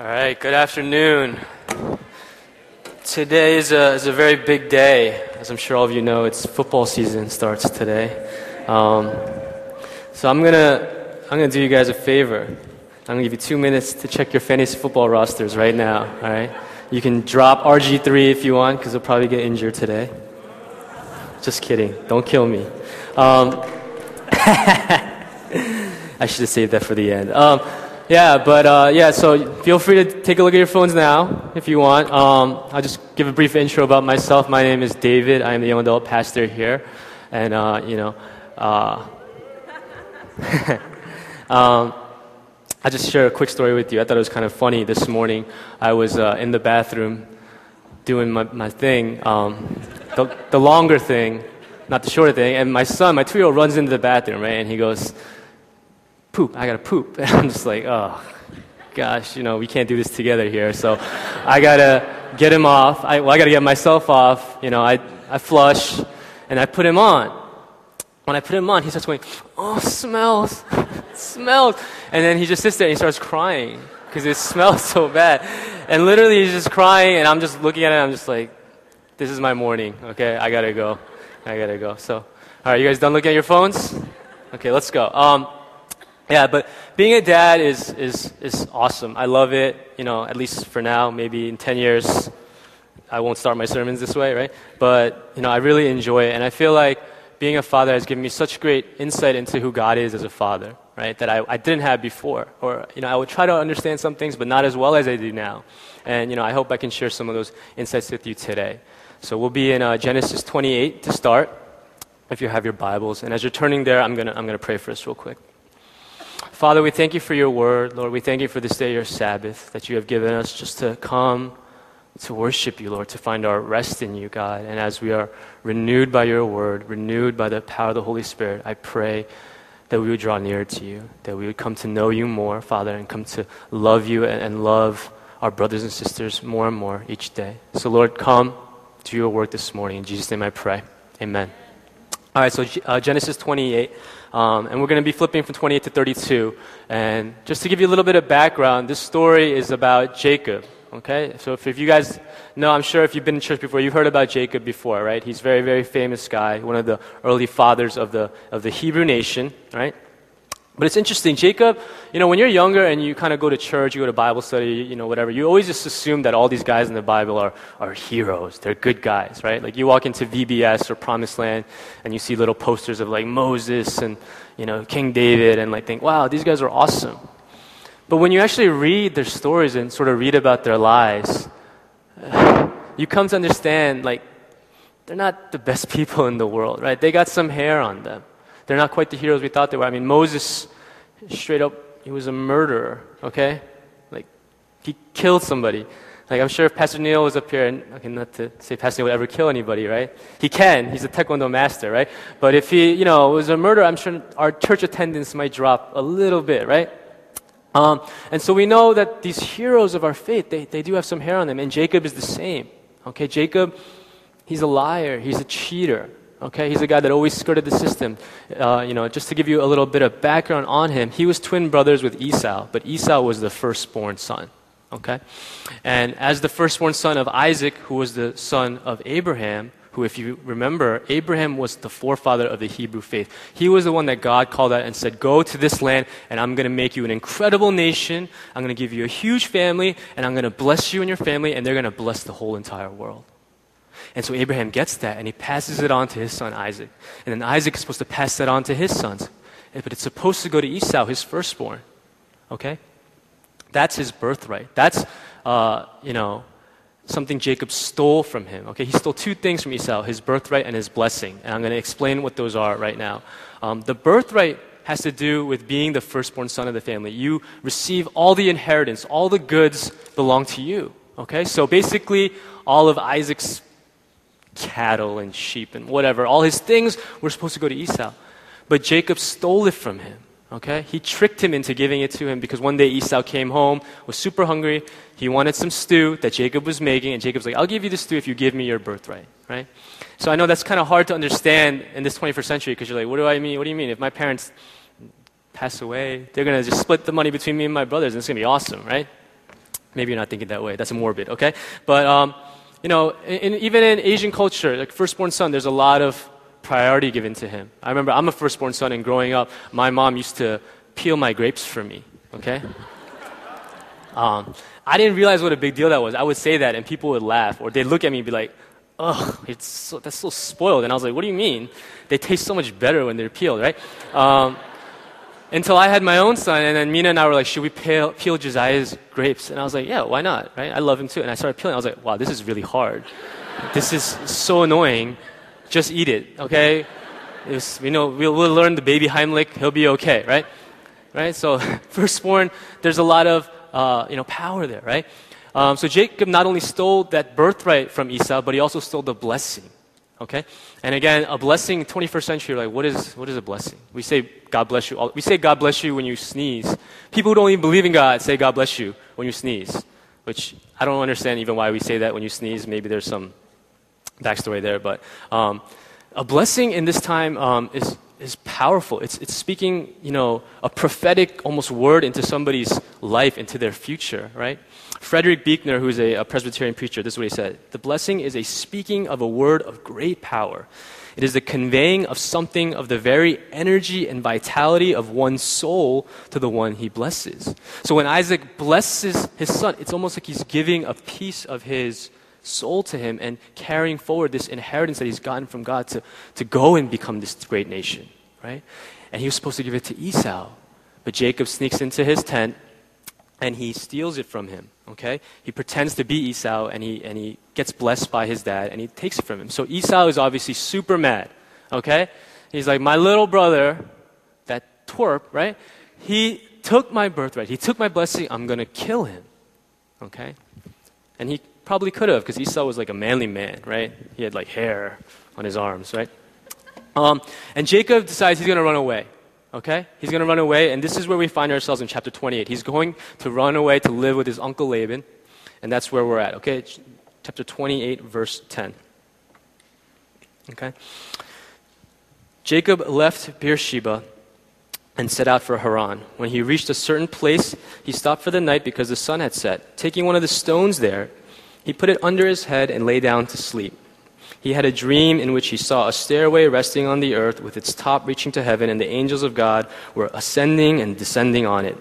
All right, good afternoon. Today is a, is a very big day. As I'm sure all of you know, it's football season starts today. Um, so I'm gonna, I'm gonna do you guys a favor. I'm gonna give you two minutes to check your fantasy football rosters right now, all right? You can drop RG3 if you want, because he'll probably get injured today. Just kidding. Don't kill me. Um, I should have saved that for the end. Um, yeah, but uh, yeah, so feel free to take a look at your phones now if you want. Um, I'll just give a brief intro about myself. My name is David. I am the young adult pastor here. And, uh, you know, uh, um, I'll just share a quick story with you. I thought it was kind of funny this morning. I was uh, in the bathroom doing my, my thing, um, the, the longer thing, not the shorter thing, and my son, my two year old, runs into the bathroom, right? And he goes, poop, I gotta poop. And I'm just like, oh, gosh, you know, we can't do this together here. So I gotta get him off. I, well, I gotta get myself off. You know, I, I flush and I put him on. When I put him on, he starts going, oh, smells, smells. And then he just sits there and he starts crying because it smells so bad. And literally he's just crying and I'm just looking at it I'm just like, this is my morning, okay? I gotta go. I gotta go. So, all right, you guys done looking at your phones? Okay, let's go. Um, yeah, but being a dad is, is, is awesome. I love it, you know, at least for now. Maybe in 10 years, I won't start my sermons this way, right? But, you know, I really enjoy it. And I feel like being a father has given me such great insight into who God is as a father, right? That I, I didn't have before. Or, you know, I would try to understand some things, but not as well as I do now. And, you know, I hope I can share some of those insights with you today. So we'll be in uh, Genesis 28 to start, if you have your Bibles. And as you're turning there, I'm going to I'm going to pray for us real quick. Father, we thank you for your word. Lord, we thank you for this day, your Sabbath, that you have given us just to come to worship you, Lord, to find our rest in you, God. And as we are renewed by your word, renewed by the power of the Holy Spirit, I pray that we would draw nearer to you, that we would come to know you more, Father, and come to love you and, love our brothers and sisters more and more each day. So, Lord, come to your work this morning. In Jesus' name I pray. Amen. All right, so uh, Genesis 28. Um, and we're going to be flipping from 28 to 32. And just to give you a little bit of background, this story is about Jacob. Okay? So if, if you guys know, I'm sure if you've been in church before, you've heard about Jacob before, right? He's a very, very famous guy, one of the early fathers of the, of the Hebrew nation, right? But it's interesting, Jacob, you know, when you're younger and you kind of go to church, you go to Bible study, you know, whatever, you always just assume that all these guys in the Bible are, are heroes. They're good guys, right? Like you walk into VBS or Promised Land and you see little posters of like Moses and, you know, King David and like think, wow, these guys are awesome. But when you actually read their stories and sort of read about their lives, you come to understand like they're not the best people in the world, right? They got some hair on them. They're not quite the heroes we thought they were. I mean, Moses, straight up, he was a murderer, okay? Like, he killed somebody. Like, I'm sure if Pastor Neil was up here, and okay, not to say Pastor Neil would ever kill anybody, right? He can. He's a Taekwondo master, right? But if he, you know, was a murderer, I'm sure our church attendance might drop a little bit, right? Um, and so we know that these heroes of our faith, they, they do have some hair on them, and Jacob is the same. Okay, Jacob, he's a liar, he's a cheater. Okay, he's a guy that always skirted the system. Uh, you know, just to give you a little bit of background on him, he was twin brothers with Esau, but Esau was the firstborn son. Okay, and as the firstborn son of Isaac, who was the son of Abraham, who, if you remember, Abraham was the forefather of the Hebrew faith. He was the one that God called out and said, Go to this land, and I'm going to make you an incredible nation. I'm going to give you a huge family, and I'm going to bless you and your family, and they're going to bless the whole entire world. And so Abraham gets that and he passes it on to his son Isaac. And then Isaac is supposed to pass that on to his sons. But it's supposed to go to Esau, his firstborn. Okay? That's his birthright. That's, uh, you know, something Jacob stole from him. Okay? He stole two things from Esau his birthright and his blessing. And I'm going to explain what those are right now. Um, the birthright has to do with being the firstborn son of the family. You receive all the inheritance, all the goods belong to you. Okay? So basically, all of Isaac's cattle and sheep and whatever. All his things were supposed to go to Esau. But Jacob stole it from him. Okay? He tricked him into giving it to him because one day Esau came home, was super hungry. He wanted some stew that Jacob was making, and Jacob's like, I'll give you the stew if you give me your birthright. Right? So I know that's kind of hard to understand in this 21st century because you're like, what do I mean? What do you mean? If my parents pass away, they're going to just split the money between me and my brothers, and it's going to be awesome, right? Maybe you're not thinking that way. That's morbid, okay? But, um, you know, in, even in Asian culture, like firstborn son, there's a lot of priority given to him. I remember I'm a firstborn son, and growing up, my mom used to peel my grapes for me, okay? Um, I didn't realize what a big deal that was. I would say that, and people would laugh, or they'd look at me and be like, ugh, it's so, that's so spoiled. And I was like, what do you mean? They taste so much better when they're peeled, right? Um, until I had my own son, and then Mina and I were like, should we peel, peel Josiah's grapes? And I was like, yeah, why not, right? I love him too. And I started peeling. I was like, wow, this is really hard. this is so annoying. Just eat it, okay? Was, you know, we'll, we'll learn the baby Heimlich. He'll be okay, right? Right? So, firstborn, there's a lot of, uh, you know, power there, right? Um, so Jacob not only stole that birthright from Esau, but he also stole the blessing. Okay? And again, a blessing, 21st century, like, what is, what is a blessing? We say, God bless you. We say, God bless you when you sneeze. People who don't even believe in God say, God bless you when you sneeze, which I don't understand even why we say that when you sneeze. Maybe there's some backstory there. But um, a blessing in this time um, is, is powerful. It's, it's speaking, you know, a prophetic almost word into somebody's life, into their future, right? Frederick Buechner, who's a, a, Presbyterian preacher, this is what he said The blessing is a speaking of a word of great power. It is the conveying of something of the very energy and vitality of one's soul to the one he blesses. So when Isaac blesses his son, it's almost like he's giving a piece of his soul to him and carrying forward this inheritance that he's gotten from God to, to go and become this great nation, right? And he was supposed to give it to Esau. But Jacob sneaks into his tent and he steals it from him. Okay? He pretends to be Esau and he, and he gets blessed by his dad and he takes it from him. So Esau is obviously super mad. Okay? He's like, my little brother, that twerp, right? He took my birthright. He took my blessing. I'm going to kill him. Okay? And he probably could have because Esau was like a manly man, right? He had like hair on his arms, right? Um, and Jacob decides he's going to run away. Okay? He's going to run away, and this is where we find ourselves in chapter 28. He's going to run away to live with his uncle Laban, and that's where we're at. Okay? Chapter 28, verse 10. Okay? Jacob left Beersheba and set out for Haran. When he reached a certain place, he stopped for the night because the sun had set. Taking one of the stones there, he put it under his head and lay down to sleep. He had a dream in which he saw a stairway resting on the earth with its top reaching to heaven, and the angels of God were ascending and descending on it.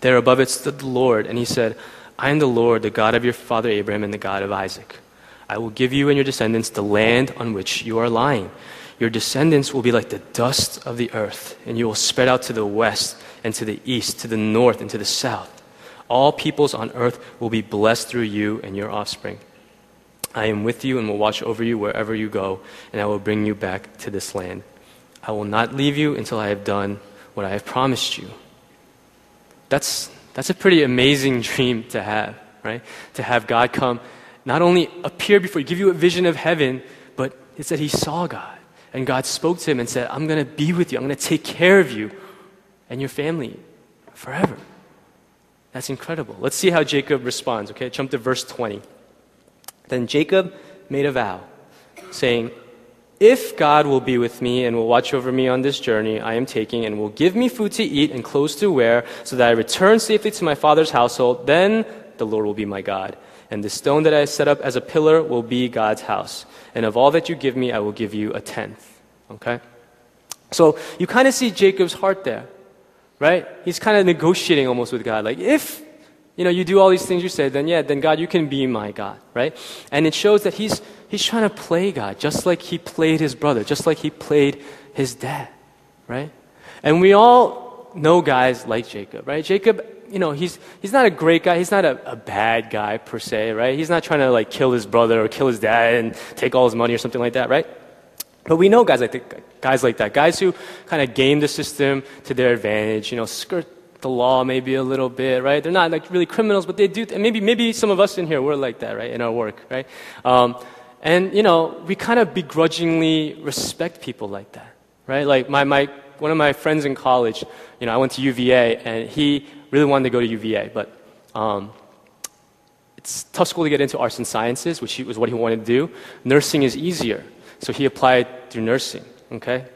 There above it stood the Lord, and he said, I am the Lord, the God of your father Abraham and the God of Isaac. I will give you and your descendants the land on which you are lying. Your descendants will be like the dust of the earth, and you will spread out to the west and to the east, to the north and to the south. All peoples on earth will be blessed through you and your offspring. I am with you and will watch over you wherever you go, and I will bring you back to this land. I will not leave you until I have done what I have promised you. That's, that's a pretty amazing dream to have, right? To have God come, not only appear before you, give you a vision of heaven, but it said he saw God. And God spoke to him and said, I'm going to be with you. I'm going to take care of you and your family forever. That's incredible. Let's see how Jacob responds, okay? Jump to verse 20. Then Jacob made a vow, saying, If God will be with me and will watch over me on this journey I am taking and will give me food to eat and clothes to wear so that I return safely to my father's household, then the Lord will be my God. And the stone that I set up as a pillar will be God's house. And of all that you give me, I will give you a tenth. Okay? So you kind of see Jacob's heart there, right? He's kind of negotiating almost with God. Like, if you know, you do all these things you say, then yeah, then God, you can be my God, right? And it shows that he's, he's trying to play God, just like he played his brother, just like he played his dad, right? And we all know guys like Jacob, right? Jacob, you know, he's, he's not a great guy. He's not a, a bad guy per se, right? He's not trying to like kill his brother or kill his dad and take all his money or something like that, right? But we know guys like, the, guys like that, guys who kind of game the system to their advantage, you know, skirt the law maybe a little bit, right? They're not like really criminals, but they do. And maybe maybe some of us in here we're like that, right? In our work, right? Um, and you know, we kind of begrudgingly respect people like that, right? Like my my one of my friends in college, you know, I went to UVA, and he really wanted to go to UVA, but um, it's tough school to get into arts and sciences, which was what he wanted to do. Nursing is easier, so he applied through nursing. Okay,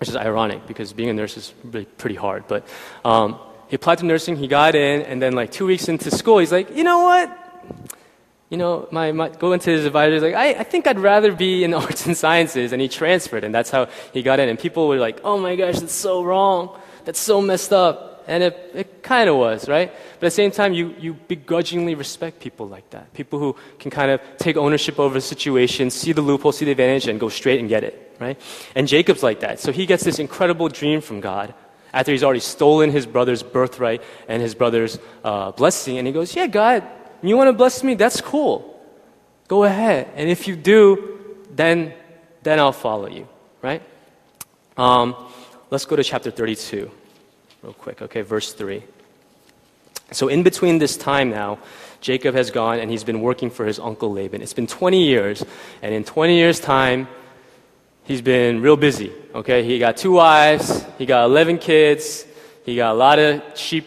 which is ironic because being a nurse is really pretty hard. But um, he applied to nursing, he got in, and then like two weeks into school, he's like, you know what? You know, my, my go into his advisor, he's like, I, I think I'd rather be in arts and sciences, and he transferred, and that's how he got in. And people were like, oh my gosh, that's so wrong, that's so messed up. And it, it kind of was, right? But at the same time, you, you begrudgingly respect people like that. People who can kind of take ownership over the situation, see the loophole, see the advantage, and go straight and get it, right? And Jacob's like that. So he gets this incredible dream from God after he's already stolen his brother's birthright and his brother's uh, blessing. And he goes, Yeah, God, you want to bless me? That's cool. Go ahead. And if you do, then, then I'll follow you, right? Um, let's go to chapter 32 real quick. Okay, verse 3. So, in between this time now, Jacob has gone and he's been working for his uncle Laban. It's been 20 years, and in 20 years' time, he's been real busy. Okay, he got two wives, he got 11 kids, he got a lot of sheep,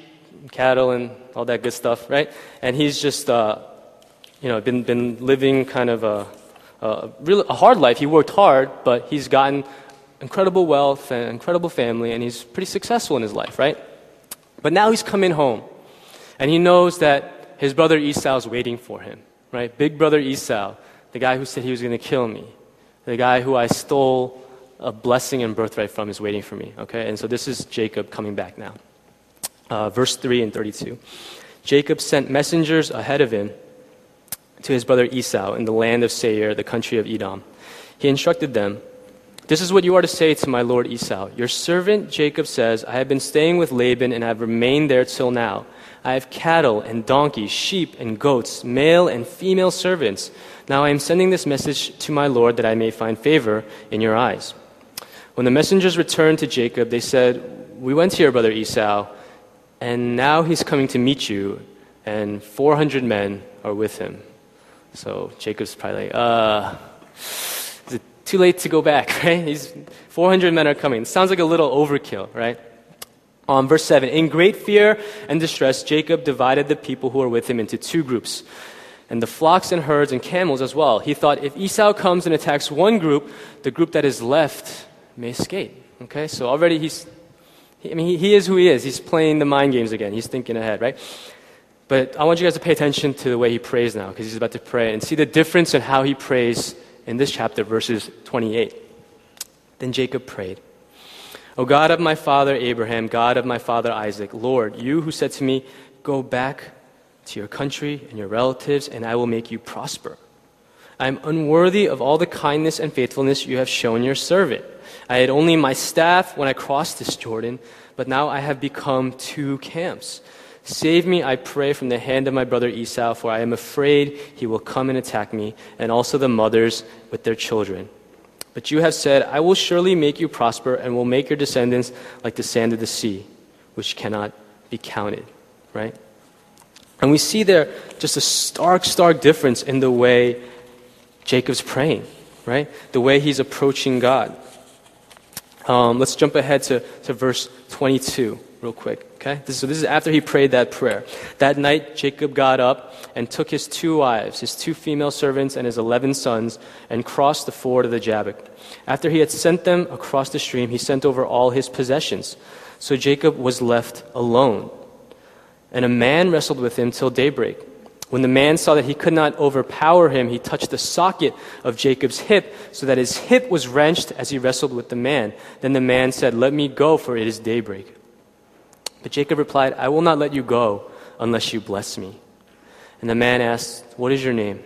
cattle, and all that good stuff, right? And he's just, uh, you know, been, been living kind of a, a, really, a hard life. He worked hard, but he's gotten incredible wealth and incredible family, and he's pretty successful in his life, right? But now he's coming home, and he knows that his brother Esau is waiting for him, right? Big brother Esau, the guy who said he was going to kill me, the guy who I stole a blessing and birthright from is waiting for me, okay? And so this is Jacob coming back now. Uh, verse 3 and 32. Jacob sent messengers ahead of him to his brother Esau in the land of Seir, the country of Edom. He instructed them, this is what you are to say to my lord Esau. Your servant Jacob says, I have been staying with Laban and have remained there till now. I have cattle and donkeys, sheep and goats, male and female servants. Now I am sending this message to my lord that I may find favor in your eyes. When the messengers returned to Jacob, they said, We went to your brother Esau, and now he's coming to meet you, and 400 men are with him. So Jacob's probably like, uh, it's too late to go back, right? These 400 men are coming. Sounds like a little overkill, right? Um, verse 7 In great fear and distress, Jacob divided the people who were with him into two groups, and the flocks and herds and camels as well. He thought if Esau comes and attacks one group, the group that is left may escape. Okay, so already he's, I mean, he, is who he is. He's playing the mind games again. He's thinking ahead, right? But I want you guys to pay attention to the way he prays now, because he's about to pray and see the difference in how he prays in this chapter, verses 28. Then Jacob prayed, O God of my father Abraham, God of my father Isaac, Lord, you who said to me, Go back to your country and your relatives, and I will make you prosper. I am unworthy of all the kindness and faithfulness you have shown your servant. I had only my staff when I crossed this Jordan, but now I have become two camps. Save me, I pray, from the hand of my brother Esau, for I am afraid he will come and attack me, and also the mothers with their children. But you have said, I will surely make you prosper, and will make your descendants like the sand of the sea, which cannot be counted. Right? And we see there just a stark, stark difference in the way Jacob's praying, right? The way he's approaching God. Um, let's jump ahead to, to verse 22 real quick. Okay? This, so this is after he prayed that prayer. That night, Jacob got up and took his two wives, his two female servants, and his eleven sons, and crossed the ford of the Jabbok. After he had sent them across the stream, he sent over all his possessions. So Jacob was left alone. And a man wrestled with him till daybreak. When the man saw that he could not overpower him, he touched the socket of Jacob's hip, so that his hip was wrenched as he wrestled with the man. Then the man said, Let me go, for it is daybreak. But Jacob replied, I will not let you go unless you bless me. And the man asked, What is your name?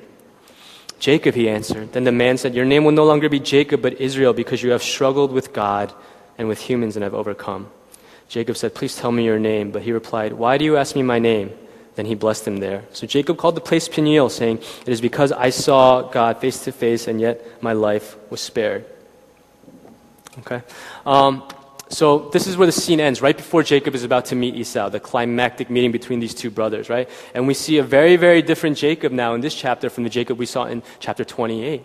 Jacob, he answered. Then the man said, Your name will no longer be Jacob, but Israel, because you have struggled with God and with humans and have overcome. Jacob said, Please tell me your name. But he replied, Why do you ask me my name? Then he blessed him there. So Jacob called the place Peniel, saying, It is because I saw God face to face, and yet my life was spared. Okay? Um, so this is where the scene ends, right before Jacob is about to meet Esau, the climactic meeting between these two brothers, right? And we see a very, very different Jacob now in this chapter from the Jacob we saw in chapter 28.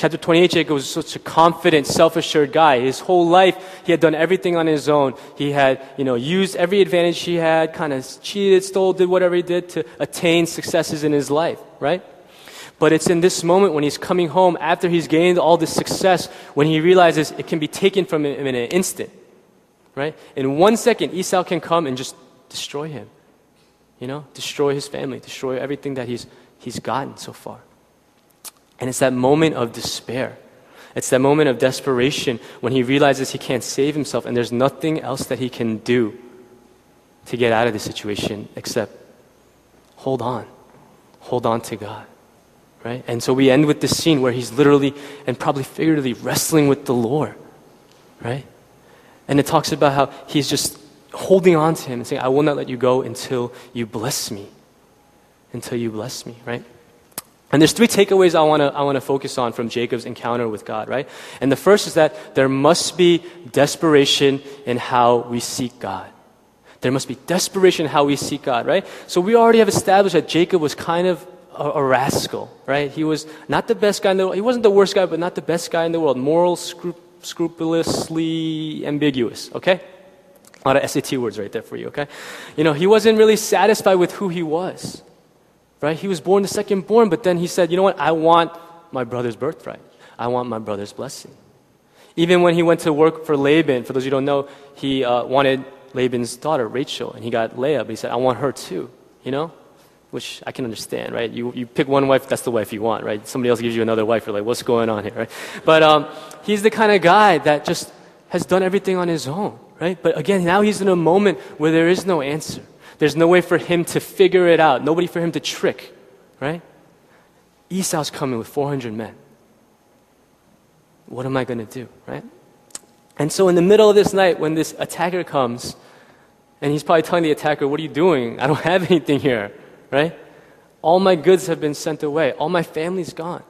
Chapter 28, Jacob was such a confident, self-assured guy. His whole life, he had done everything on his own. He had, you know, used every advantage he had, kind of cheated, stole, did whatever he did to attain successes in his life, right? But it's in this moment when he's coming home after he's gained all this success, when he realizes it can be taken from him in an instant right? In one second, Esau can come and just destroy him. You know, destroy his family, destroy everything that he's, he's gotten so far. And it's that moment of despair. It's that moment of desperation when he realizes he can't save himself and there's nothing else that he can do to get out of the situation except hold on. Hold on to God. Right? And so we end with this scene where he's literally and probably figuratively wrestling with the Lord. Right? And it talks about how he's just holding on to him and saying, I will not let you go until you bless me. Until you bless me, right? And there's three takeaways I want to I want to focus on from Jacob's encounter with God, right? And the first is that there must be desperation in how we seek God. There must be desperation in how we seek God, right? So we already have established that Jacob was kind of a, a rascal, right? He was not the best guy in the world. He wasn't the worst guy, but not the best guy in the world. Moral, scru- scrupulously ambiguous, okay? A lot of SAT words right there for you, okay? You know, he wasn't really satisfied with who he was, right? He was born the second born, but then he said, you know what? I want my brother's birthright. I want my brother's blessing. Even when he went to work for Laban, for those who don't know, he uh, wanted Laban's daughter, Rachel, and he got Leah, but he said, I want her too, you know? Which I can understand, right? You, you pick one wife, that's the wife you want, right? Somebody else gives you another wife, you're like, what's going on here, right? But um, he's the kind of guy that just has done everything on his own, right? But again, now he's in a moment where there is no answer. There's no way for him to figure it out, nobody for him to trick, right? Esau's coming with 400 men. What am I going to do, right? And so, in the middle of this night, when this attacker comes, and he's probably telling the attacker, What are you doing? I don't have anything here, right? All my goods have been sent away, all my family's gone.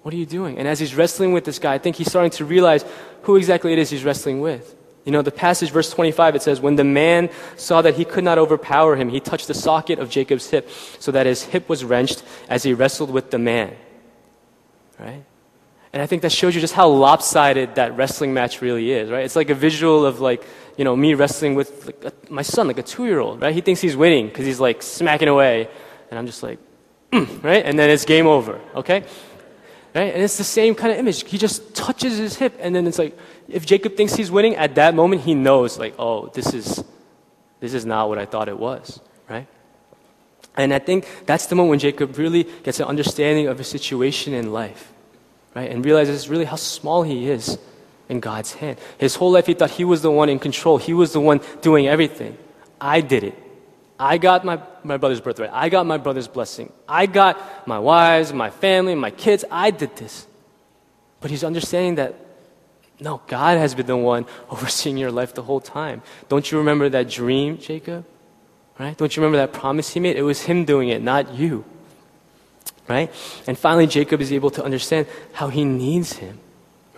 What are you doing? And as he's wrestling with this guy, I think he's starting to realize who exactly it is he's wrestling with. You know, the passage, verse 25, it says, When the man saw that he could not overpower him, he touched the socket of Jacob's hip, so that his hip was wrenched as he wrestled with the man. Right? And I think that shows you just how lopsided that wrestling match really is, right? It's like a visual of like, you know, me wrestling with like a, my son, like a two-year-old, right? He thinks he's winning because he's like smacking away, and I'm just like, right? And then it's game over, okay? Right? And it's the same kind of image. He just touches his hip, and then it's like, if Jacob thinks he's winning, at that moment he knows, like, oh, this is, this is not what I thought it was, right? And I think that's the moment when Jacob really gets an understanding of his situation in life, right? And realizes really how small he is in God's hand. His whole life he thought he was the one in control. He was the one doing everything. I did it. I got my, my brother's birthright. I got my brother's blessing. I got my wives, my family, my kids. I did this. But he's understanding that, no, God has been the one overseeing your life the whole time. Don't you remember that dream, Jacob? Right? Don't you remember that promise he made? It was him doing it, not you. Right? And finally, Jacob is able to understand how he needs him.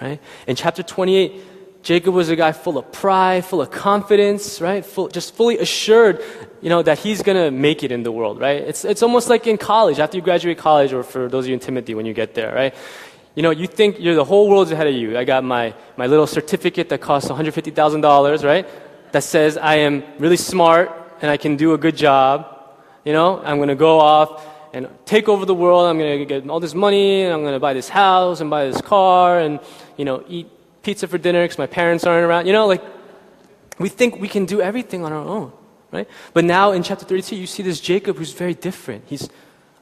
Right? In chapter 28, Jacob was a guy full of pride, full of confidence, right? Full, just fully assured, you know, that he's gonna make it in the world, right? It's, it's almost like in college, after you graduate college, or for those of you in Timothy when you get there, right? You know, you think you're the whole world's ahead of you. I got my, my little certificate that costs $150,000, right? That says I am really smart and I can do a good job. You know, I'm gonna go off and take over the world. I'm gonna get all this money and I'm gonna buy this house and buy this car and, you know, eat pizza for dinner because my parents aren't around. You know, like, we think we can do everything on our own, right? But now in chapter 32, you see this Jacob who's very different. He's,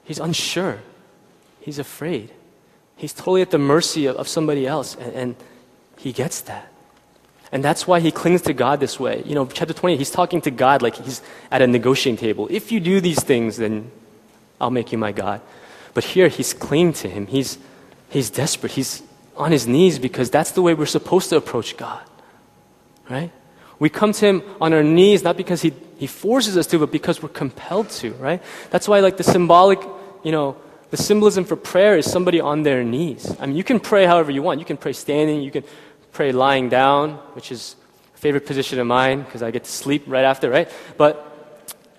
he's unsure, he's afraid, he's totally at the mercy of, of somebody else, and, and he gets that. And that's why he clings to God this way. You know, chapter 20, he's talking to God like he's at a negotiating table. If you do these things, then I'll make you my God. But here he's clinging to him. He's, he's desperate. He's, on his knees because that's the way we're supposed to approach God. Right? We come to him on our knees not because he, he forces us to, but because we're compelled to, right? That's why like the symbolic, you know, the symbolism for prayer is somebody on their knees. I mean, you can pray however you want. You can pray standing, you can pray lying down, which is a favorite position of mine because I get to sleep right after, right? But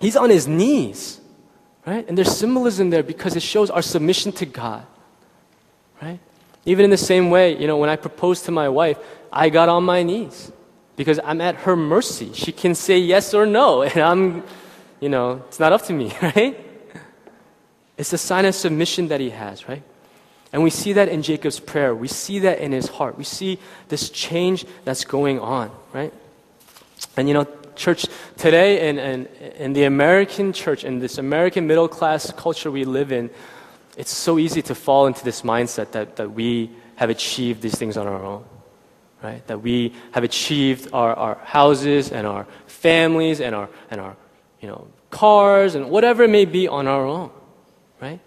he's on his knees, right? And there's symbolism there because it shows our submission to God, right? Even in the same way, you know, when I proposed to my wife, I got on my knees because I'm at her mercy. She can say yes or no, and I'm, you know, it's not up to me, right? It's a sign of submission that he has, right? And we see that in Jacob's prayer. We see that in his heart. We see this change that's going on, right? And you know, Church, today in, in, in the American church, in this American middle class culture we live in, it's so easy to fall into this mindset that, that we have achieved these things on our own. Right? That we have achieved our, our houses and our families and our, and our you know, cars and whatever it may be on our own. Right?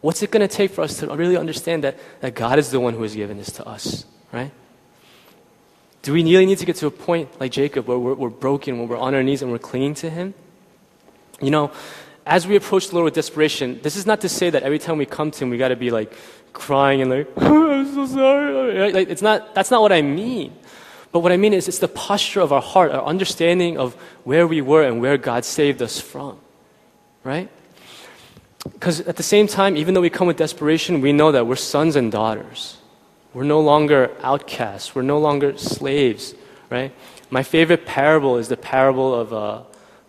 What's it going to take for us to really understand that, that God is the one who has given this to us? Right? Do we really need to get to a point like Jacob where we're, we're broken, where we're on our knees and we're clinging to Him? You know, as we approach the Lord with desperation, this is not to say that every time we come to Him, we got to be like crying and like, oh, I'm so sorry. Like, it's not, that's not what I mean. But what I mean is, it's the posture of our heart, our understanding of where we were and where God saved us from. Right? Because at the same time, even though we come with desperation, we know that we're sons and daughters. We're no longer outcasts. We're no longer slaves, right? My favorite parable is the parable of uh,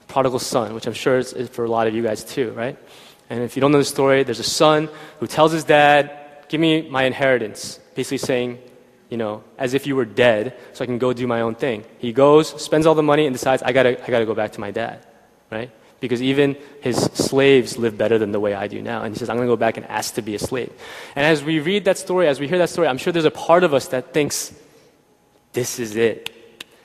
prodigal son, which I'm sure is, is for a lot of you guys too, right? And if you don't know the story, there's a son who tells his dad, Give me my inheritance. Basically saying, you know, as if you were dead, so I can go do my own thing. He goes, spends all the money, and decides, I gotta, I gotta go back to my dad, right? Because even his slaves live better than the way I do now. And he says, I'm going to go back and ask to be a slave. And as we read that story, as we hear that story, I'm sure there's a part of us that thinks, this is it.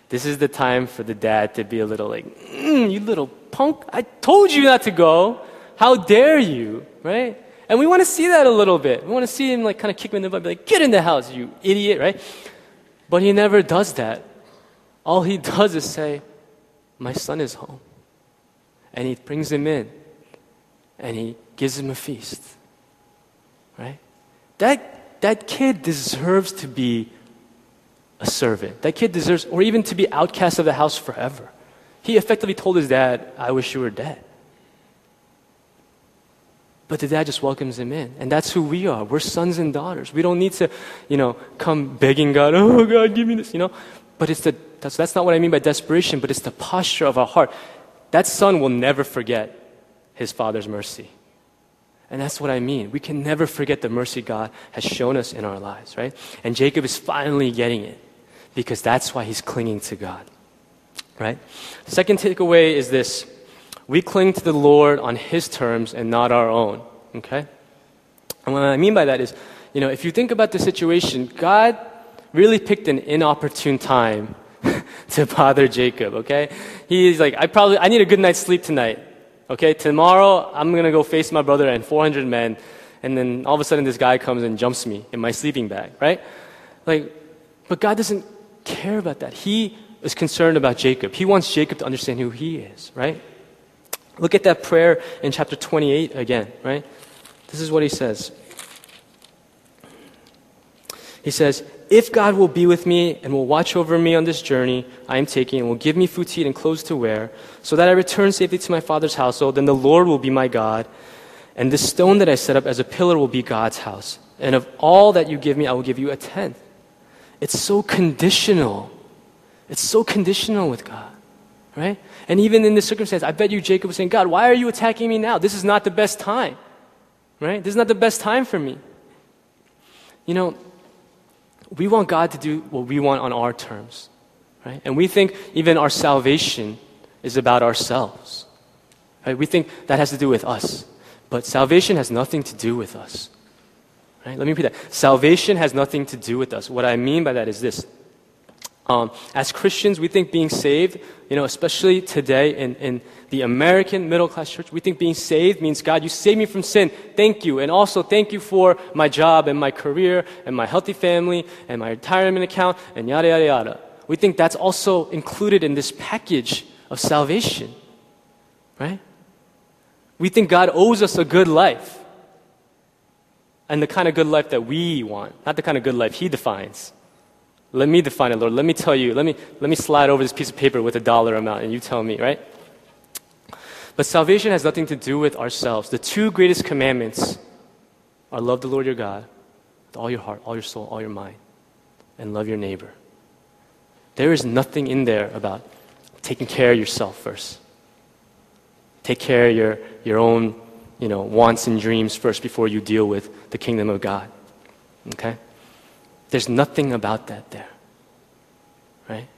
This is the time for the dad to be a little like, mm, you little punk, I told you not to go. How dare you, right? And we want to see that a little bit. We want to see him like kind of kick him in the butt, be like, get in the house, you idiot, right? But he never does that. All he does is say, my son is home and he brings him in and he gives him a feast. Right? That, that kid deserves to be a servant. That kid deserves, or even to be outcast of the house forever. He effectively told his dad, I wish you were dead. But the dad just welcomes him in. And that's who we are. We're sons and daughters. We don't need to, you know, come begging God, oh God, give me this, you know. But it's the, that's, that's not what I mean by desperation, but it's the posture of our heart that son will never forget his father's mercy. And that's what I mean. We can never forget the mercy God has shown us in our lives, right? And Jacob is finally getting it because that's why he's clinging to God, right? Second takeaway is this we cling to the Lord on his terms and not our own, okay? And what I mean by that is, you know, if you think about the situation, God really picked an inopportune time to bother Jacob, okay? He's like, I probably, I need a good night's sleep tonight, okay? Tomorrow, I'm gonna go face my brother and 400 men, and then all of a sudden this guy comes and jumps me in my sleeping bag, right? Like, but God doesn't care about that. He is concerned about Jacob. He wants Jacob to understand who he is, right? Look at that prayer in chapter 28 again, right? This is what he says. He says, If God will be with me and will watch over me on this journey I am taking and will give me food to eat and clothes to wear, so that I return safely to my father's household, then the Lord will be my God, and this stone that I set up as a pillar will be God's house. And of all that you give me, I will give you a tenth. It's so conditional. It's so conditional with God, right? And even in this circumstance, I bet you Jacob was saying, God, why are you attacking me now? This is not the best time, right? This is not the best time for me. You know, we want God to do what we want on our terms, right? And we think even our salvation is about ourselves, right? We think that has to do with us, but salvation has nothing to do with us, right? Let me repeat that. Salvation has nothing to do with us. What I mean by that is this. Um, as Christians, we think being saved, you know, especially today in, in the American middle class church, we think being saved means, God, you saved me from sin. Thank you. And also, thank you for my job and my career and my healthy family and my retirement account and yada, yada, yada. We think that's also included in this package of salvation, right? We think God owes us a good life and the kind of good life that we want, not the kind of good life He defines. Let me define it, Lord. Let me tell you. Let me, let me slide over this piece of paper with a dollar amount and you tell me, right? But salvation has nothing to do with ourselves. The two greatest commandments are love the Lord your God with all your heart, all your soul, all your mind, and love your neighbor. There is nothing in there about taking care of yourself first. Take care of your, your own you know, wants and dreams first before you deal with the kingdom of God. Okay? There's nothing about that there. Right?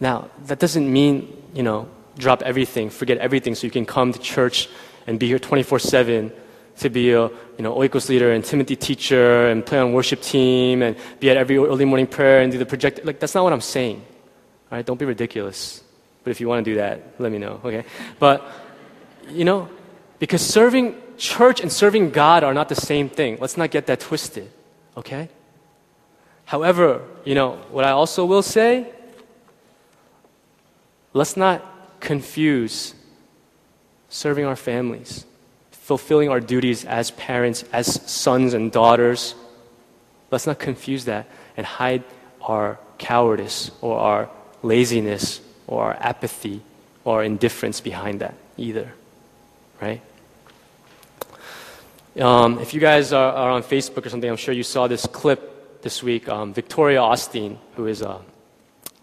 Now, that doesn't mean, you know, drop everything, forget everything so you can come to church and be here 24 7 to be a you know, oikos leader and Timothy teacher and play on worship team and be at every early morning prayer and do the project. Like, that's not what I'm saying. All right, don't be ridiculous. But if you want to do that, let me know, okay? But, you know, because serving church and serving God are not the same thing. Let's not get that twisted, okay? However, you know, what I also will say, let's not confuse serving our families, fulfilling our duties as parents, as sons and daughters. Let's not confuse that and hide our cowardice or our laziness or our apathy or indifference behind that either. Right? Um, if you guys are, are, on Facebook or something, I'm sure you saw this clip this week. Um, Victoria Osteen, who is uh,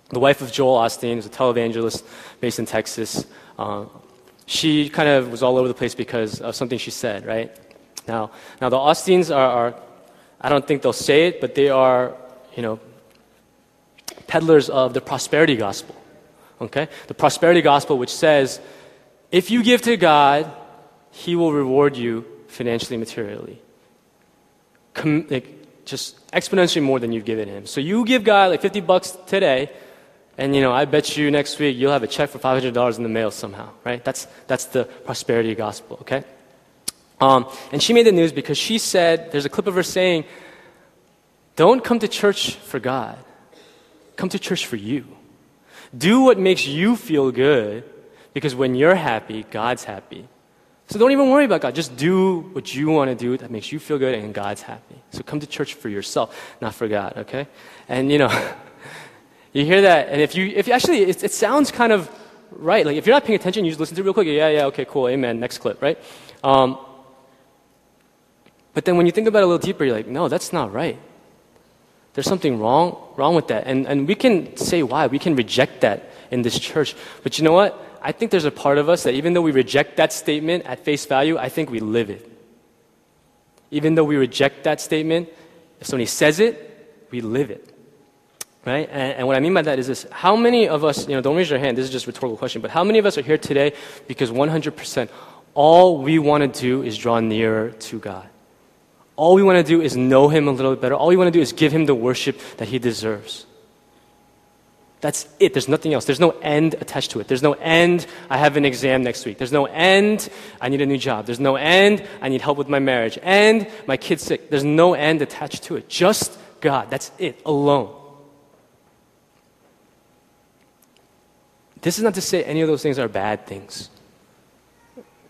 the wife of Joel Osteen, who's a televangelist based in Texas, uh, she kind of was all over the place because of something she said, right? Now, now the Osteens are, are I don't think they'll say it, but they are, you know, peddlers of the prosperity gospel. Okay? The prosperity gospel, which says, if you give to God, He will reward you financially, materially. Com- like, just exponentially more than you've given Him. So you give God like 50 bucks today, and you know, I bet you next week you'll have a check for $500 in the mail somehow, right? That's, that's the prosperity gospel, okay? Um, and she made the news because she said, there's a clip of her saying, don't come to church for God. Come to church for you. Do what makes you feel good because when you're happy, God's happy. So don't even worry about God. Just do what you want to do that makes you feel good and God's happy. So come to church for yourself, not for God, okay? And you know, you hear that, and if you, if you actually, it, it, sounds kind of right. Like if you're not paying attention, you just listen to it real quick. Yeah, yeah, okay, cool, amen. Next clip, right? Um, but then when you think about it a little deeper, you're like, no, that's not right. There's something wrong, wrong with that. And, and we can say why. We can reject that in this church. But you know what? I think there's a part of us that even though we reject that statement at face value, I think we live it. Even though we reject that statement, if somebody says it, we live it. Right? And, and, what I mean by that is this how many of us, you know, don't raise your hand, this is just a rhetorical question, but how many of us are here today because 100% all we want to do is draw nearer to God? All we want to do is know Him a little bit better. All we want to do is give Him the worship that He deserves. That's it. There's nothing else. There's no end attached to it. There's no end, I have an exam next week. There's no end, I need a new job. There's no end, I need help with my marriage. And my kid's sick. There's no end attached to it. Just God. That's it alone. This is not to say any of those things are bad things.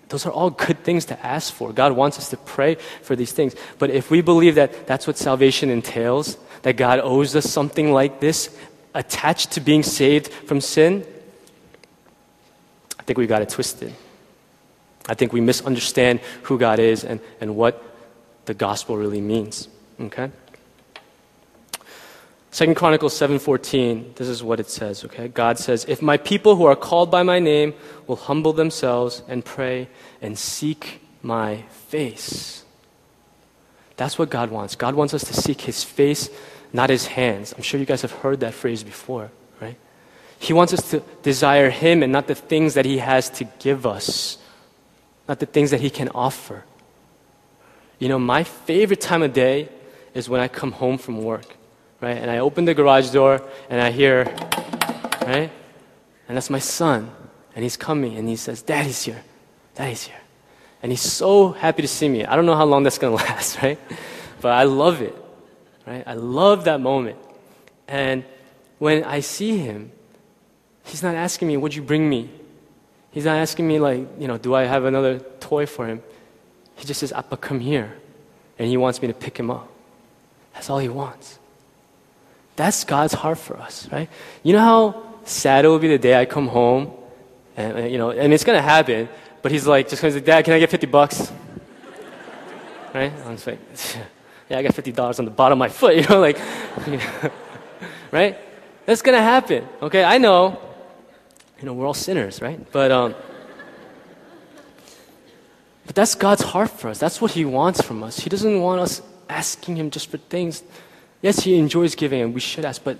Those are all good things to ask for. God wants us to pray for these things. But if we believe that that's what salvation entails, that God owes us something like this attached to being saved from sin, I think we got it twisted. I think we misunderstand who God is and, and what the gospel really means. Okay? Second Chronicles 7:14, this is what it says, okay? God says, "If my people who are called by my name will humble themselves and pray and seek my face." That's what God wants. God wants us to seek his face, not his hands. I'm sure you guys have heard that phrase before, right? He wants us to desire him and not the things that he has to give us, not the things that he can offer. You know, my favorite time of day is when I come home from work right? And I open the garage door and I hear, right? And that's my son. And he's coming and he says, Daddy's here. Daddy's here. And he's so happy to see me. I don't know how long that's going to last, right? But I love it, right? I love that moment. And when I see him, he's not asking me, What'd you bring me? He's not asking me, like, you know, do I have another toy for him? He just says, Appa, come here. And he wants me to pick him up. That's all he wants. That's God's heart for us, right? You know how sad it will be the day I come home, and you know, and it's gonna happen. But he's like, just gonna say, Dad, can I get fifty bucks? right? I'm just like, yeah, I got fifty dollars on the bottom of my foot. You know, like, right? That's gonna happen. Okay, I know. You know, we're all sinners, right? But um. But that's God's heart for us. That's what He wants from us. He doesn't want us asking Him just for things Yes, He enjoys giving, and we should ask, but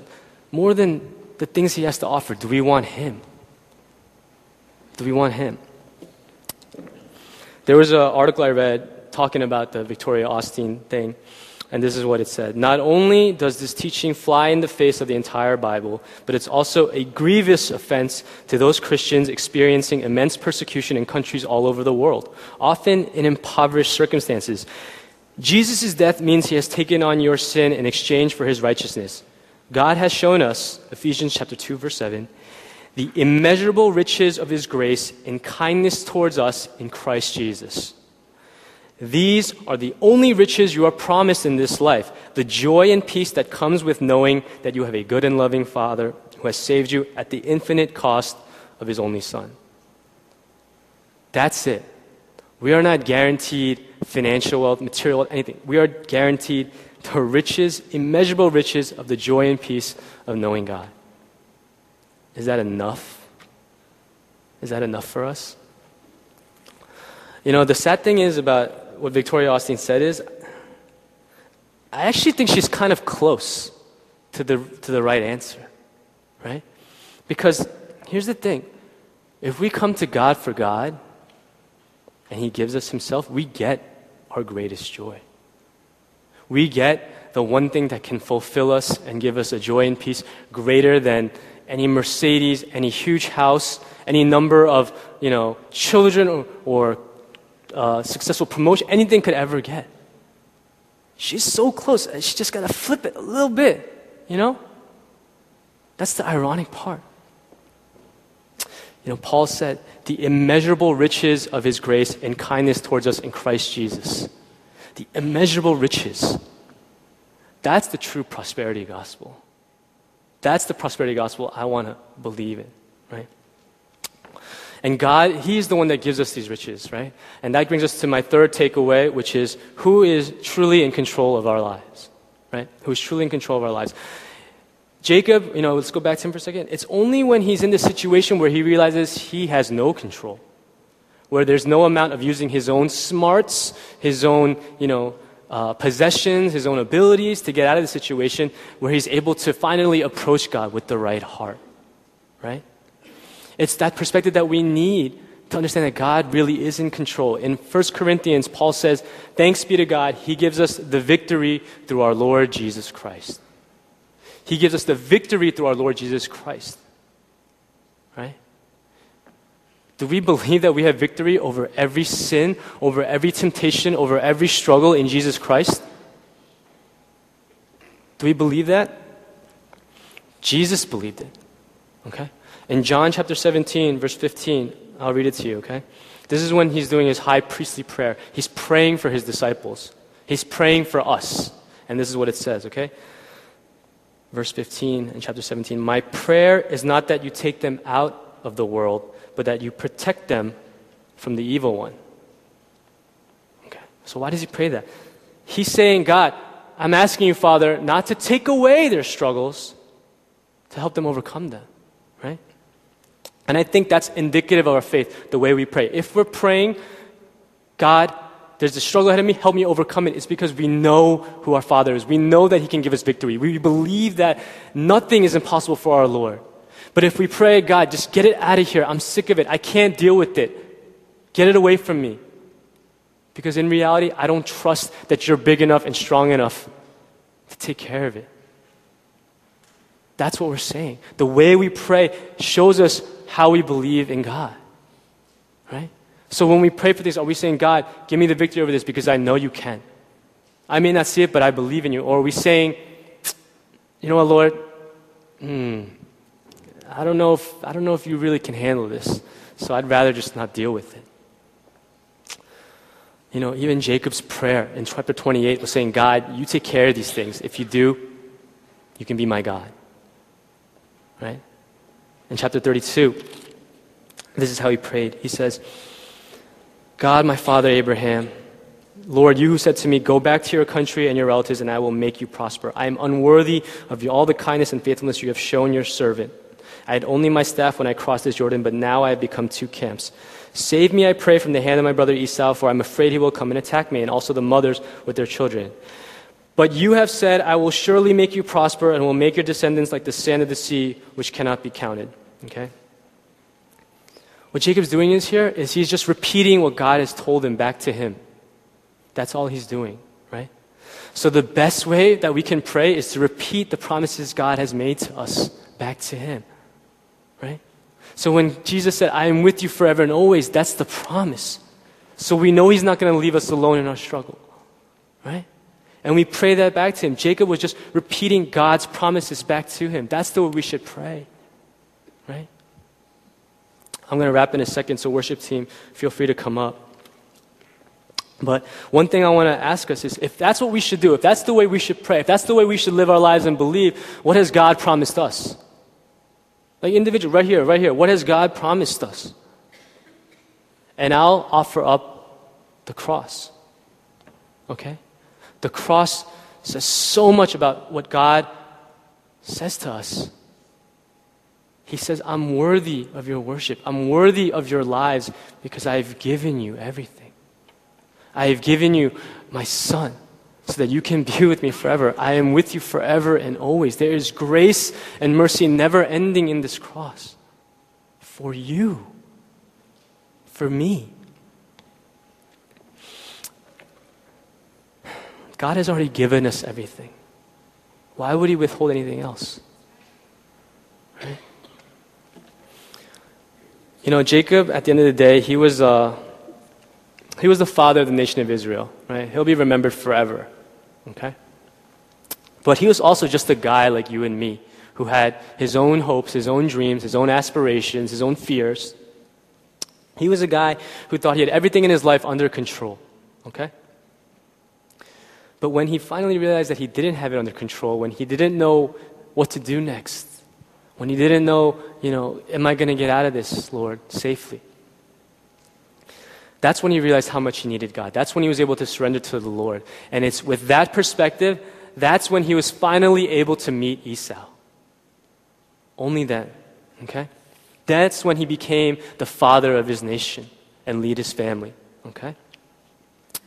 more than the things He has to offer? Do we want Him? Do we want Him? There was an article I read talking about the Victoria Osteen thing, and this is what it said. Not only does this teaching fly in the face of the entire Bible, but it's also a grievous offense to those Christians experiencing immense persecution in countries all over the world, often in impoverished circumstances. Jesus' death means he has taken on your sin in exchange for his righteousness. God has shown us, Ephesians chapter 2 verse 7, the immeasurable riches of his grace and kindness towards us in Christ Jesus. These are the only riches you are promised in this life the joy and peace that comes with knowing that you have a good and loving Father who has saved you at the infinite cost of his only Son. That's it. We are not guaranteed financial wealth, material wealth, anything. We are guaranteed the riches, immeasurable riches of the joy and peace of knowing God. Is that enough? Is that enough for us? You know, the sad thing is about what Victoria Osteen said is, I actually think she's kind of close to the, to the right answer, right? Because here's the thing if we come to God for God and He gives us Himself, we get our greatest joy. We get the one thing that can fulfill us and give us a joy and peace greater than any Mercedes, any huge house, any number of you know children or, or uh, successful promotion, anything could ever get. She's so close. She just got to flip it a little bit, you know? That's the ironic part. You know, Paul said, the immeasurable riches of his grace and kindness towards us in Christ Jesus. The immeasurable riches. That's the true prosperity gospel. That's the prosperity gospel I want to believe in, right? And God, He's the one that gives us these riches, right? And that brings us to my third takeaway, which is who is truly in control of our lives, right? Who is truly in control of our lives. Jacob, you know, let's go back to him for a second. It's only when he's in the situation where he realizes he has no control, where there's no amount of using his own smarts, his own, you know, uh, possessions, his own abilities to get out of the situation, where he's able to finally approach God with the right heart, right? It's that perspective that we need to understand that God really is in control. In 1 Corinthians, Paul says, Thanks be to God, He gives us the victory through our Lord Jesus Christ. He gives us the victory through our Lord Jesus Christ. Right? Do we believe that we have victory over every sin, over every temptation, over every struggle in Jesus Christ? Do we believe that? Jesus believed it. Okay? In John chapter 17, verse 15, I'll read it to you, okay? This is when he's doing his high priestly prayer. He's praying for his disciples, he's praying for us. And this is what it says, okay? Verse 15 in chapter 17 My prayer is not that you take them out of the world, but that you protect them from the evil one. Okay, so why does he pray that? He's saying, God, I'm asking you, Father, not to take away their struggles, to help them overcome them, right? And I think that's indicative of our faith, the way we pray. If we're praying, God, there's a struggle ahead of me, help me overcome it, it's because we know who our Father is. We know that He can give us victory. We believe that nothing is impossible for our Lord. But if we pray, God, just get it out of here. I'm sick of it. I can't deal with it. Get it away from me. Because in reality, I don't trust that you're big enough and strong enough to take care of it. That's what we're saying. The way we pray shows us how we believe in God. Right? So when we pray for this, are we saying, God, give me the victory over this because I know you can? I may not see it, but I believe in you. Or are we saying, you know what, Lord? Hmm, I don't know if I don't know if you really can handle this. So I'd rather just not deal with it. You know, even Jacob's prayer in chapter 28 was saying, God, you take care of these things. If you do, you can be my God. Right? In chapter 32, this is how he prayed. He says, God, my father Abraham, Lord, you who said to me, Go back to your country and your relatives, and I will make you prosper. I am unworthy of all the kindness and faithfulness you have shown your servant. I had only my staff when I crossed this Jordan, but now I have become two camps. Save me, I pray, from the hand of my brother Esau, for I'm afraid he will come and attack me, and also the mothers with their children. But you have said, I will surely make you prosper and will make your descendants like the sand of the sea, which cannot be counted. Okay? What Jacob's doing is here is he's just repeating what God has told him back to him. That's all he's doing, right? So the best way that we can pray is to repeat the promises God has made to us back to him, right? So when Jesus said, I am with you forever and always, that's the promise. So we know he's not going to leave us alone in our struggle, right? And we pray that back to him. Jacob was just repeating God's promises back to him. That's the way we should pray, right? I'm going to wrap in a second, so worship team, feel free to come up. But one thing I want to ask us is if that's what we should do, if that's the way we should pray, if that's the way we should live our lives and believe, what has God promised us? Like individual, right here, right here, what has God promised us? And I'll offer up the cross. Okay? The cross says so much about what God says to us. He says, I'm worthy of your worship. I'm worthy of your lives because I've given you everything. I have given you my son so that you can be with me forever. I am with you forever and always. There is grace and mercy never ending in this cross for you, for me. God has already given us everything. Why would He withhold anything else? You know, Jacob, at the end of the day, he was, uh, he was the father of the nation of Israel, right? He'll be remembered forever, okay? But he was also just a guy like you and me who had his own hopes, his own dreams, his own aspirations, his own fears. He was a guy who thought he had everything in his life under control, okay? But when he finally realized that he didn't have it under control, when he didn't know what to do next, when he didn't know, you know, am I going to get out of this, Lord, safely? That's when he realized how much he needed God. That's when he was able to surrender to the Lord. And it's with that perspective, that's when he was finally able to meet Esau. Only then, okay? That's when he became the father of his nation and lead his family, okay?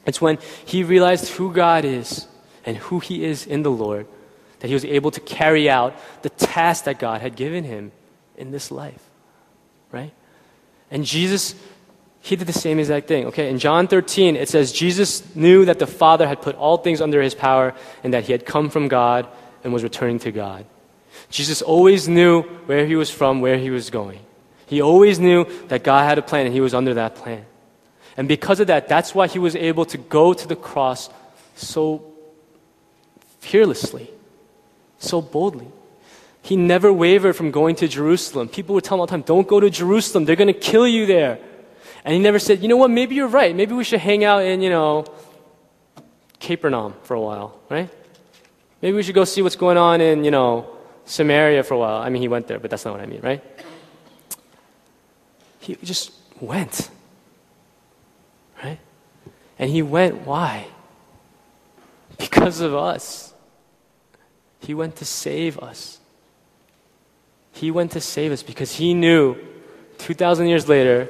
It's when he realized who God is and who he is in the Lord that he was able to carry out the task that God had given him in this life. Right? And Jesus, he did the same exact thing. Okay, in John 13, it says, Jesus knew that the Father had put all things under his power and that he had come from God and was returning to God. Jesus always knew where he was from, where he was going. He always knew that God had a plan and he was under that plan. And because of that, that's why he was able to go to the cross so fearlessly so boldly. He never wavered from going to Jerusalem. People would tell him all the time, don't go to Jerusalem. They're going to kill you there. And he never said, you know what, maybe you're right. Maybe we should hang out in, you know, Capernaum for a while, right? Maybe we should go see what's going on in, you know, Samaria for a while. I mean, he went there, but that's not what I mean, right? He just went, right? And he went, why? Because of us. He went to save us. He went to save us because he knew 2,000 years later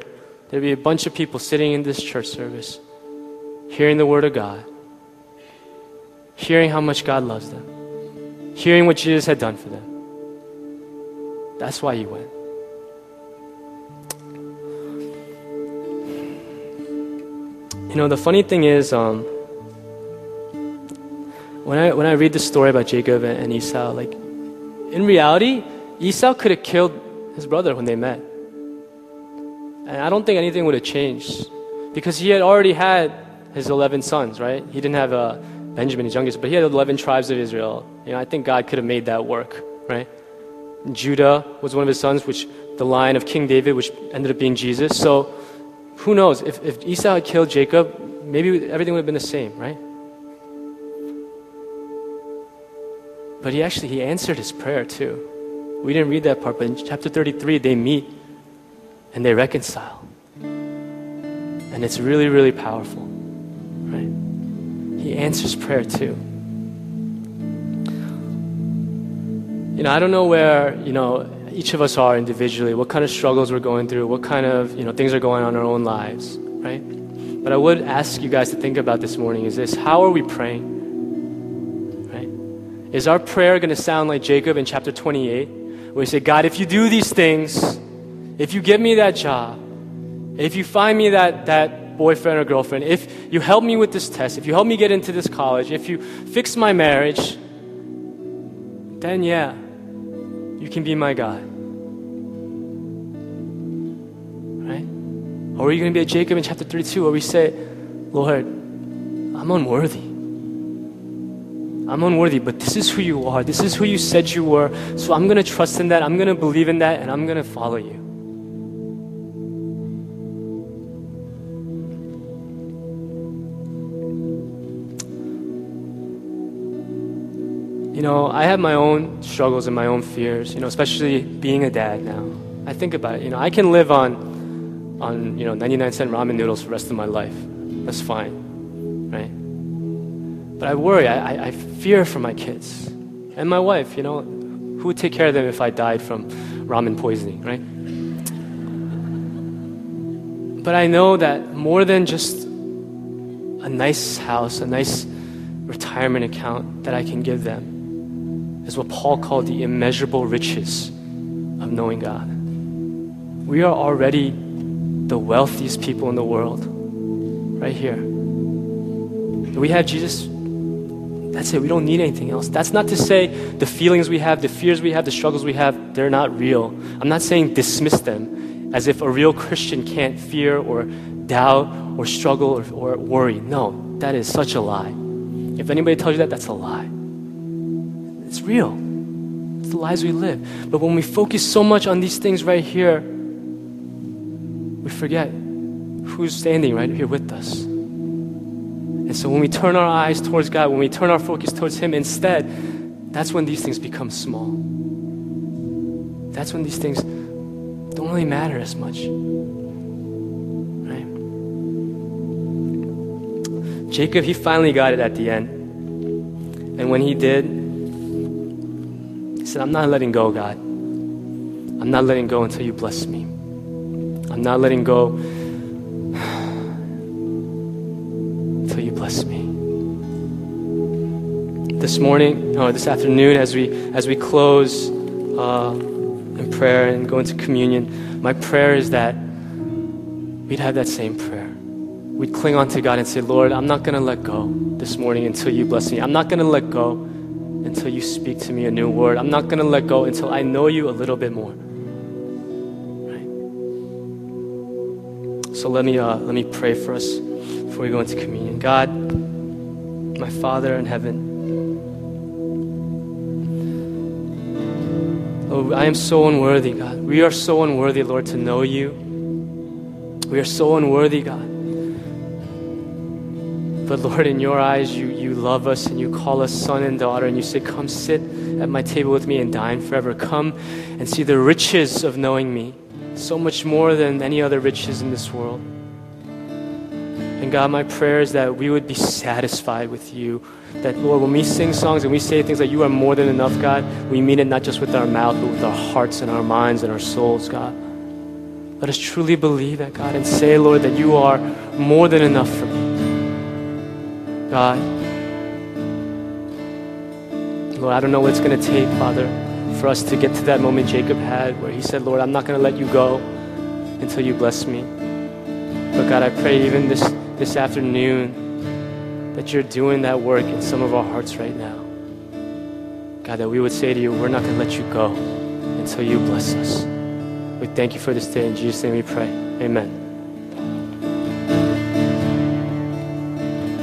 there'd be a bunch of people sitting in this church service hearing the Word of God, hearing how much God loves them, hearing what Jesus had done for them. That's why he went. You know, the funny thing is, um, when I, when I read the story about Jacob and, Esau, like, in reality, Esau could have killed his brother when they met. And I don't think anything would have changed because he had already had his 11 sons, right? He didn't have uh, Benjamin, his youngest, but he had 11 tribes of Israel. You know, I think God could have made that work, right? Judah was one of his sons, which the line of King David, which ended up being Jesus. So who knows? If, if Esau had killed Jacob, maybe everything would have been the same, right? But he actually he answered his prayer too. We didn't read that part, but in chapter 33 they meet and they reconcile. And it's really, really powerful. Right? He answers prayer too. You know, I don't know where, you know, each of us are individually, what kind of struggles we're going through, what kind of, you know, things are going on in our own lives, right? But I would ask you guys to think about this morning is this how are we praying? Is our prayer going to sound like Jacob in chapter 28, where he said, God, if you do these things, if you give me that job, if you find me that, that boyfriend or girlfriend, if you help me with this test, if you help me get into this college, if you fix my marriage, then yeah, you can be my God. Right? Or are you going to be a Jacob in chapter 32 where we say, Lord, I'm unworthy. I'm unworthy, but this is who you are. This is who you said you were. So I'm going to trust in that. I'm going to believe in that, and I'm going to follow you. You know, I have my own struggles and my own fears, you know, especially being a dad now. I think about it, you know, I can live on, on you know, 99 cent ramen noodles for the rest of my life. That's fine, right? But I worry, I, I, fear for my kids and my wife, you know, who would take care of them if I died from ramen poisoning, right? But I know that more than just a nice house, a nice retirement account that I can give them, is what Paul called the immeasurable riches of knowing God. We are already the wealthiest people in the world, right here. We have Jesus. That's it. We don't need anything else. That's not to say the feelings we have, the fears we have, the struggles we have, they're not real. I'm not saying dismiss them as if a real Christian can't fear or doubt or struggle or, or worry. No, that is such a lie. If anybody tells you that, that's a lie. It's real. It's the lives we live. But when we focus so much on these things right here, we forget who's standing right here with us. And so when we turn our eyes towards God, when we turn our focus towards Him instead, that's when these things become small. That's when these things don't really matter as much. Right? Jacob, he finally got it at the end. And when he did, he said, I'm not letting go, God. I'm not letting go until you bless me. I'm not letting go This morning, or this afternoon, as we as we close uh, in prayer and go into communion, my prayer is that we'd have that same prayer. We'd cling on to God and say, Lord, I'm not going to let go this morning until you bless me. I'm not going to let go until you speak to me a new word. I'm not going to let go until I know you a little bit more. So let me, uh, let me pray for us before we go into communion. God, my Father in heaven, oh, I am so unworthy, God. We are so unworthy, Lord, to know you. We are so unworthy, God. But Lord, in your eyes, you, you love us and you call us son and daughter, and you say, Come sit at my table with me and dine forever. Come and see the riches of knowing me, so much more than any other riches in this world. And God, my prayer is that we would be satisfied with you. That, Lord, when we sing songs and we say things like you are more than enough, God, we mean it not just with our mouth, but with our hearts and our minds and our souls, God. Let us truly believe that, God, and say, Lord, that you are more than enough for me. God. Lord, I don't know what it's going to take, Father, for us to get to that moment Jacob had where he said, Lord, I'm not going to let you go until you bless me. But God, I pray even this, this afternoon that you're doing that work in some of our hearts right now. God, that we would say to you, we're not going to let you go until you bless us. We thank you for this day. In Jesus' name we pray. Amen.